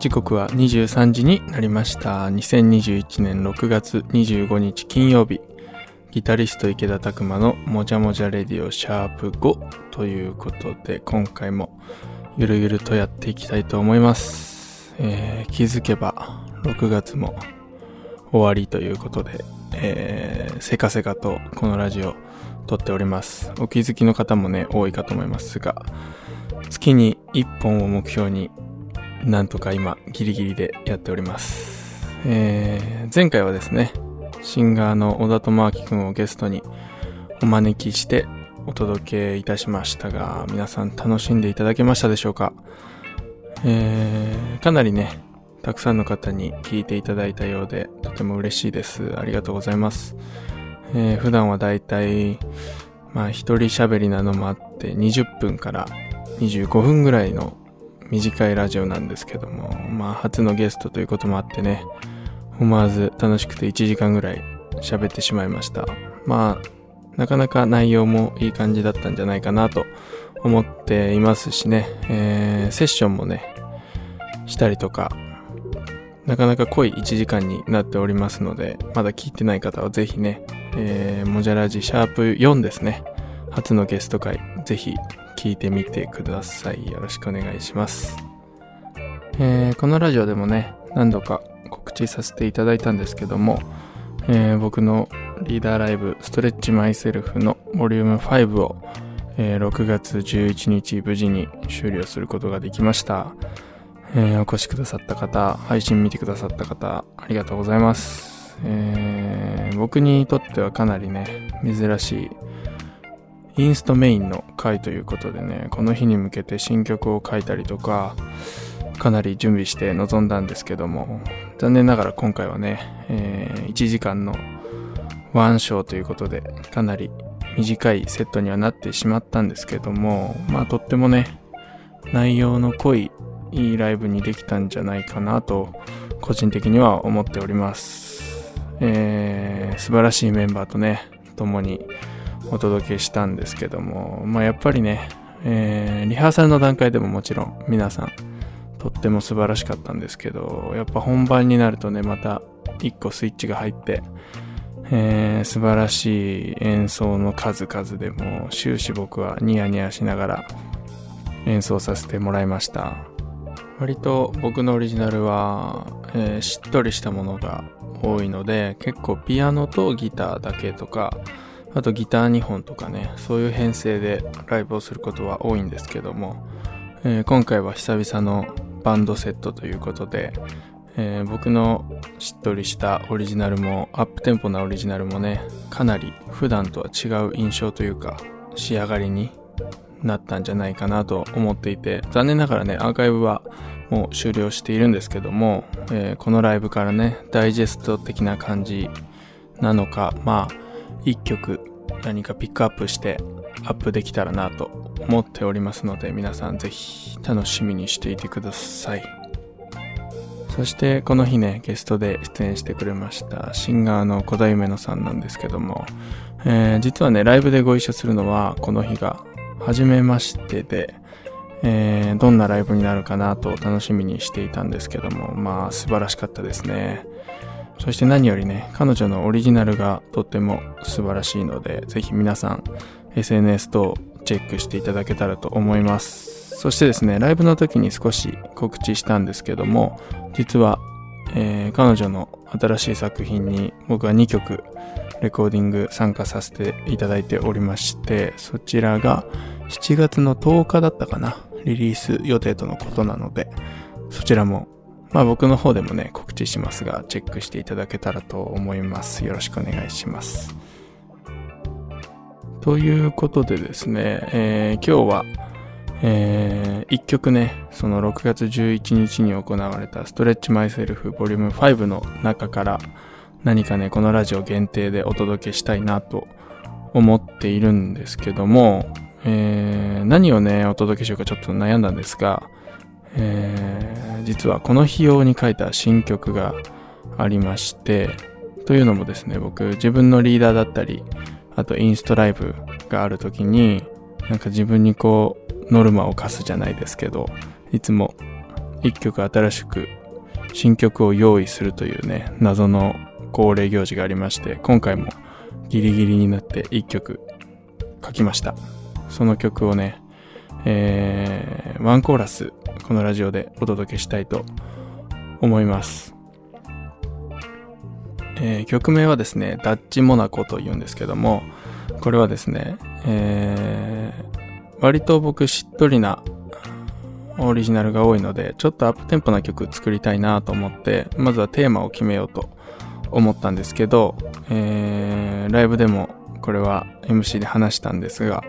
時刻は23時になりました。2021年6月25日金曜日。ギタリスト池田拓馬のもじゃもじゃレディオシャープ5ということで、今回もゆるゆるとやっていきたいと思います。えー気づけば6月も終わりということで、えーせかせかとこのラジオ撮っております。お気づきの方もね、多いかと思いますが、月に1本を目標になんとか今ギリギリでやっております。えー前回はですね、シンガーの小田智明くんをゲストにお招きしてお届けいたしましたが、皆さん楽しんでいただけましたでしょうか？えーかなりね、たくさんの方に聞いていただいたようで、とても嬉しいです。ありがとうございます。えー普段はだいたい、まあ一人喋りなのもあって、20分から25分ぐらいの短いラジオなんですけども、まあ初のゲストということもあってね、思わず楽しくて1時間ぐらい喋ってしまいました。まあ、なかなか内容もいい感じだったんじゃないかなと思っていますしね、えーセッションもね、したりとか、なかなか濃い1時間になっておりますので、まだ聞いてない方はぜひね、えー、もじゃらじシャープ4ですね。初のゲスト会、ぜひ聞いてみてください。よろしくお願いします。えーこのラジオでもね、何度か告知させていただいたんですけども、えー僕のリーダーライブ、ストレッチマイセルフのボリューム5を、えー6月11日無事に終了することができました。えーお越しくださった方、配信見てくださった方、ありがとうございます。えー僕にとってはかなりね、珍しい、インストメインの回ということでね、この日に向けて新曲を書いたりとか、かなり準備して臨んだんですけども、残念ながら今回はね、えー1時間のワンショーということで、かなり短いセットにはなってしまったんですけども、まあとってもね、内容の濃いいいライブにできたんじゃないかなと、個人的には思っております。えー素晴らしいメンバーとね、共にお届けしたんですけども、まあやっぱりね、えーリハーサルの段階でももちろん皆さんとっても素晴らしかったんですけど、やっぱ本番になるとね、また一個スイッチが入って、えー素晴らしい演奏の数々でも終始僕はニヤニヤしながら演奏させてもらいました。割と僕のオリジナルは、えーしっとりしたものが多いので、結構ピアノとギターだけとか、あとギター2本とかね、そういう編成でライブをすることは多いんですけども、えー今回は久々のバンドセットということで、えー僕のしっとりしたオリジナルもアップテンポなオリジナルもねかなり普段とは違う印象というか仕上がりになったんじゃないかなと思っていて残念ながらねアーカイブはもう終了しているんですけども、えーこのライブからねダイジェスト的な感じなのかまあ一曲何かピックアップしてアップできたらなと思っておりますので皆さんぜひ楽しみにしていてください。そしてこの日ねゲストで出演してくれましたシンガーの小田夢乃さんなんですけども、えー実はねライブでご一緒するのはこの日が初めましてで、えーどんなライブになるかなと楽しみにしていたんですけどもまあ素晴らしかったですね。そして何よりね彼女のオリジナルがとっても素晴らしいのでぜひ皆さん SNS 等チェックしていただけたらと思います。そしてですねライブの時に少し告知したんですけども実は、えー彼女の新しい作品に僕は2曲レコーディング参加させていただいておりましてそちらが7月の10日だったかなリリース予定とのことなのでそちらもまあ僕の方でもね告知しますがチェックしていただけたらと思います。よろしくお願いします。ということでですね、えー今日はえー一曲ね、その6月11日に行われたストレッチマイセルフボリューム5の中から何かね、このラジオ限定でお届けしたいなと思っているんですけども、えー何をね、お届けしようかちょっと悩んだんですが、え実はこの日用に書いた新曲がありまして、というのもですね、僕自分のリーダーだったり、あとインストライブがある時に、なんか自分にこう、ノルマを課すじゃないですけど、いつも一曲新しく新曲を用意するというね、謎の恒例行事がありまして、今回もギリギリになって一曲書きました。その曲をね、えー、ワンコーラス、このラジオでお届けしたいと思います。えー、曲名はですね、ダッチモナコと言うんですけども、これはですね、えー、割と僕しっとりなオリジナルが多いので、ちょっとアップテンポな曲作りたいなと思って、まずはテーマを決めようと思ったんですけど、えー、ライブでもこれは MC で話したんですが、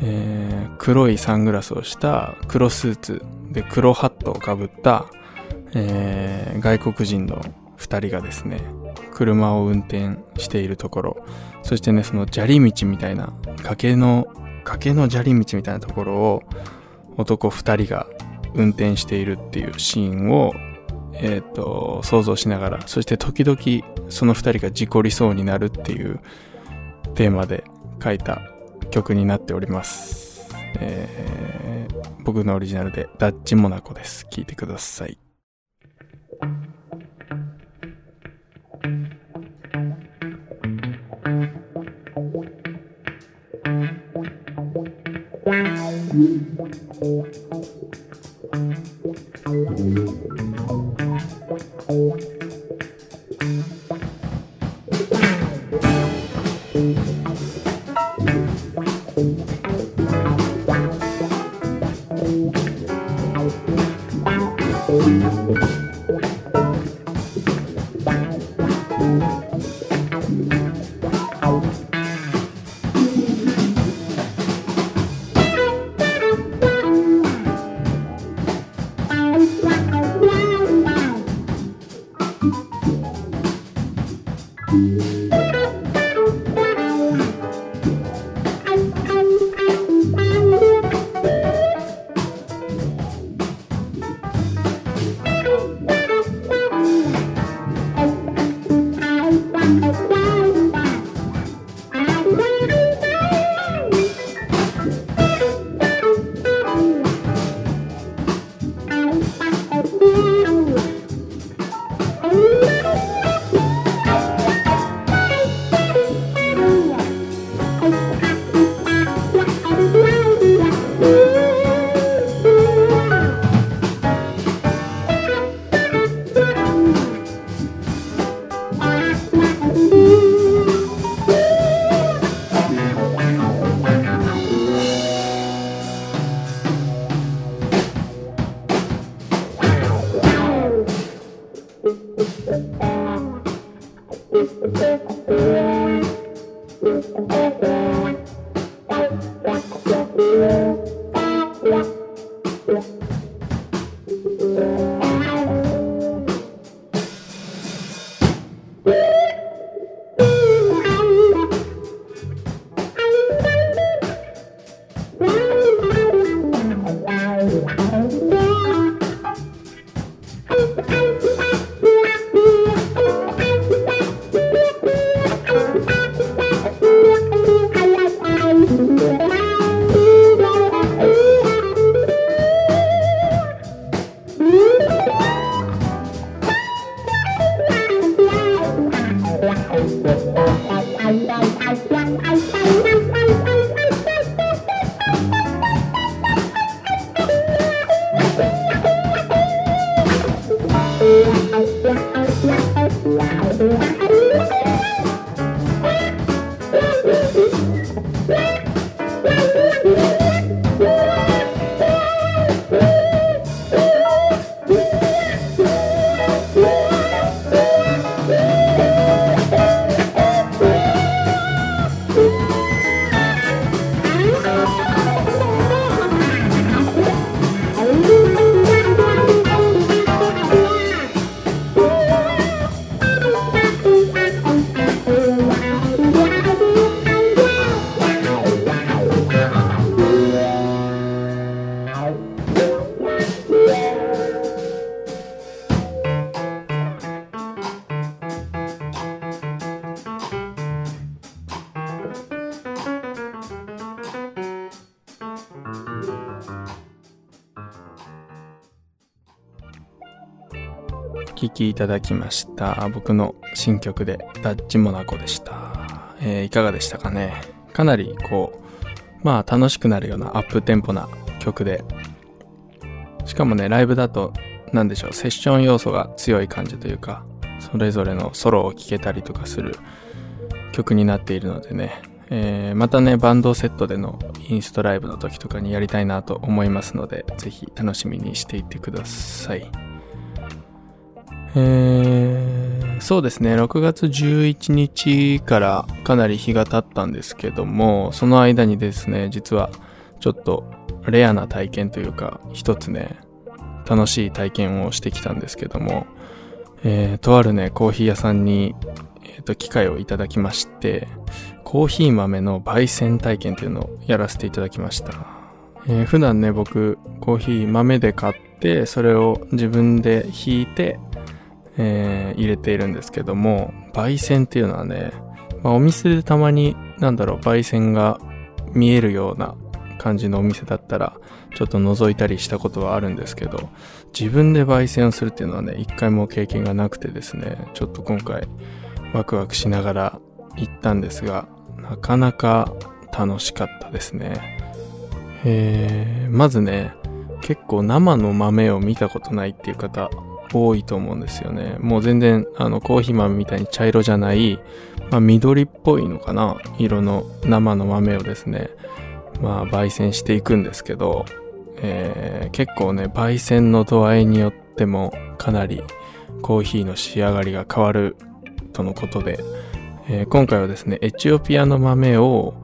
えー、黒いサングラスをした黒スーツで黒ハットをかぶった、えー、外国人の二人がですね、車を運転しているところ、そしてね、その砂利道みたいな、崖の、崖の砂利道みたいなところを男二人が運転しているっていうシーンを、え、ー、と、想像しながら、そして時々その二人が事故りそうになるっていうテーマで書いた曲になっております。えー、僕のオリジナルでダッチモナコです。聴いてください。Thank you. 聴きいただきました。僕の新曲でダッチモナコでした、えー、いかがでしたかね？かなりこうまあ楽しくなるようなアップテンポな曲で。しかもねライブだと何でしょうセッション要素が強い感じというかそれぞれのソロを聴けたりとかする曲になっているのでね、えー、またねバンドセットでのインストライブの時とかにやりたいなと思いますのでぜひ楽しみにしていてください。えー、そうですね、6月11日からかなり日が経ったんですけども、その間にですね、実はちょっとレアな体験というか、一つね、楽しい体験をしてきたんですけども、えー、とあるね、コーヒー屋さんに、え、ー、と、機会をいただきまして、コーヒー豆の焙煎体験というのをやらせていただきました。えー、普段ね、僕、コーヒー豆で買って、それを自分で引いて、えー、入れているんですけども、焙煎っていうのはね、まあ、お店でたまに、なんだろう、焙煎が見えるような感じのお店だったら、ちょっと覗いたりしたことはあるんですけど、自分で焙煎をするっていうのはね、一回も経験がなくてですね、ちょっと今回、ワクワクしながら行ったんですが、なかなか楽しかったですね。えー、まずね、結構生の豆を見たことないっていう方多いと思うんですよね。もう全然、あの、コーヒー豆みたいに茶色じゃない、まあ、緑っぽいのかな色の生の豆をですね、まあ、焙煎していくんですけど、えー、結構ね、焙煎の度合いによってもかなりコーヒーの仕上がりが変わるとのことで、えー、今回はですね、エチオピアの豆を、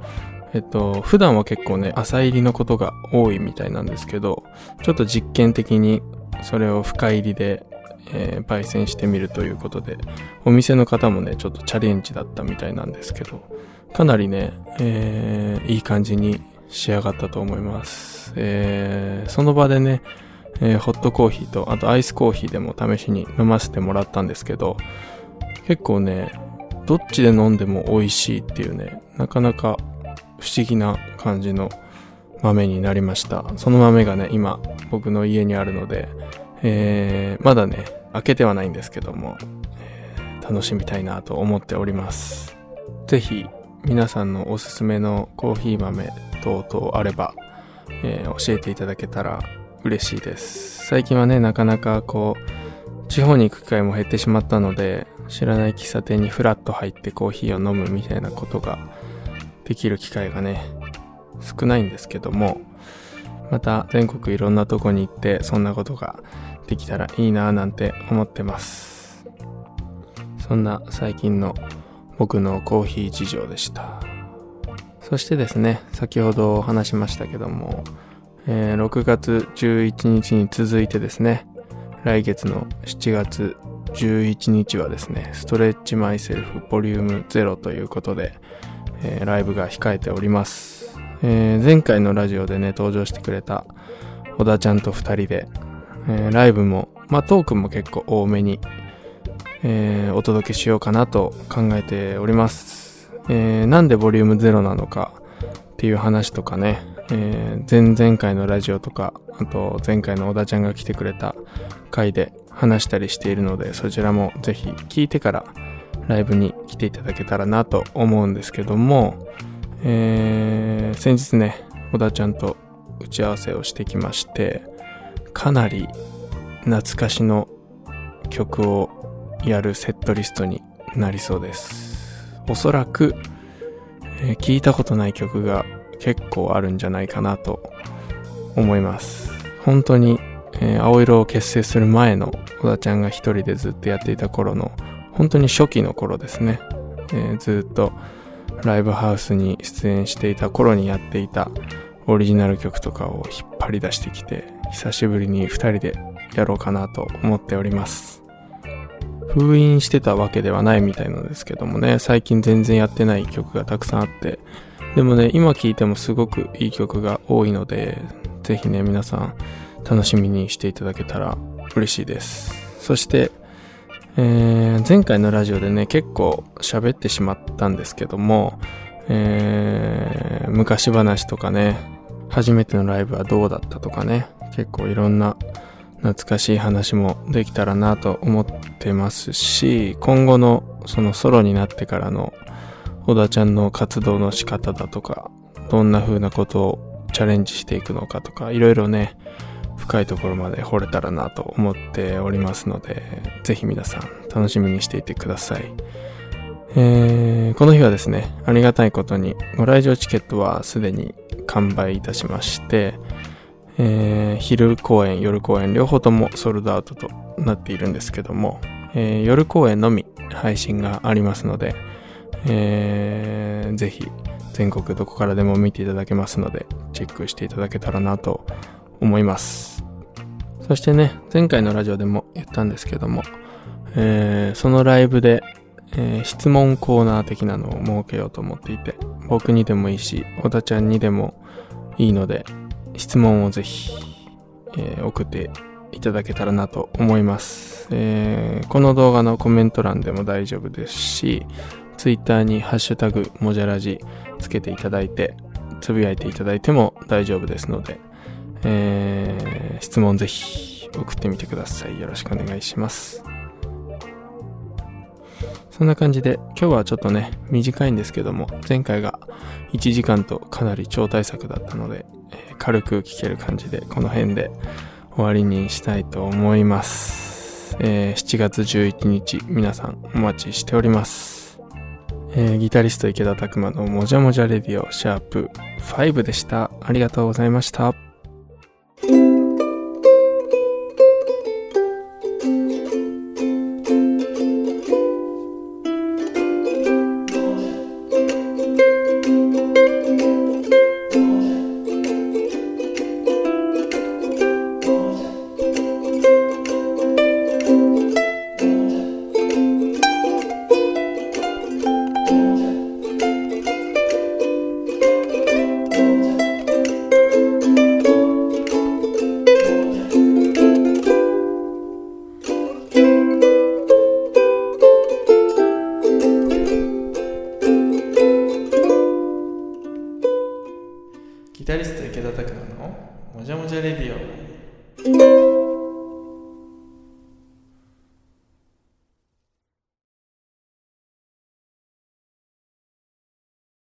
えっと、普段は結構ね、浅入りのことが多いみたいなんですけど、ちょっと実験的にそれを深入りでえー、焙煎してみるということで、お店の方もね、ちょっとチャレンジだったみたいなんですけど、かなりね、えー、いい感じに仕上がったと思います。えー、その場でね、えー、ホットコーヒーと、あとアイスコーヒーでも試しに飲ませてもらったんですけど、結構ね、どっちで飲んでも美味しいっていうね、なかなか不思議な感じの豆になりました。その豆がね、今僕の家にあるので、えー、まだね、開けてはないんですけども、えー、楽しみたいなと思っております。ぜひ、皆さんのおすすめのコーヒー豆等々あれば、えー、教えていただけたら嬉しいです。最近はね、なかなかこう、地方に行く機会も減ってしまったので、知らない喫茶店にフラッと入ってコーヒーを飲むみたいなことができる機会がね、少ないんですけども、また全国いろんなとこに行ってそんなことができたらいいなぁなんて思ってます。そんな最近の僕のコーヒー事情でした。そしてですね、先ほど話しましたけども、えー、6月11日に続いてですね、来月の7月11日はですね、ストレッチマイセルフボリューム0ということで、えー、ライブが控えております。えー、前回のラジオでね、登場してくれた小田ちゃんと二人で、えー、ライブも、まあ、トークも結構多めに、えー、お届けしようかなと考えております。えー、なんでボリューム0なのかっていう話とかね、えー、前々回のラジオとか、あと前回の小田ちゃんが来てくれた回で話したりしているので、そちらもぜひ聞いてからライブに来ていただけたらなと思うんですけども、えー、先日ね、小田ちゃんと打ち合わせをしてきまして、かなり懐かしの曲をやるセットリストになりそうです。おそらく、えー、聞いたことない曲が結構あるんじゃないかなと思います。本当に、えー、青色を結成する前の小田ちゃんが一人でずっとやっていた頃の本当に初期の頃ですね。えー、ずっとライブハウスに出演していた頃にやっていたオリジナル曲とかを引っ張り出してきて、久しぶりに二人でやろうかなと思っております。封印してたわけではないみたいなんですけどもね、最近全然やってない曲がたくさんあって、でもね、今聴いてもすごくいい曲が多いので、ぜひね、皆さん楽しみにしていただけたら嬉しいです。そして、えー、前回のラジオでね、結構喋ってしまったんですけども、えー、昔話とかね、初めてのライブはどうだったとかね、結構いろんな懐かしい話もできたらなと思ってますし、今後のそのソロになってからの小田ちゃんの活動の仕方だとか、どんな風なことをチャレンジしていくのかとか、いろいろね、深いところまで掘れたらなと思っておりますので、ぜひ皆さん楽しみにしていてください。えー、この日はですね、ありがたいことにご来場チケットはすでに完売いたしまして、えー、昼公演、夜公演両方ともソールドアウトとなっているんですけども、えー、夜公演のみ配信がありますので、えー、ぜひ全国どこからでも見ていただけますので、チェックしていただけたらなと思います。そしてね、前回のラジオでも言ったんですけども、えー、そのライブで、えー、質問コーナー的なのを設けようと思っていて、僕にでもいいし、小田ちゃんにでもいいので、質問をぜひ、えー、送っていただけたらなと思います、えー、この動画のコメント欄でも大丈夫ですし、ツイッターにハッシュタグもじゃらじつけていただいて、つぶやいていただいても大丈夫ですので、えー、質問ぜひ送ってみてください。よろしくお願いします。そんな感じで、今日はちょっとね、短いんですけども、前回が1時間とかなり超大作だったので、え、軽く聞ける感じで、この辺で終わりにしたいと思います。えー、7月11日、皆さんお待ちしております。えー、ギタリスト池田拓磨のもじゃもじゃレディオシャープ5でした。ありがとうございました。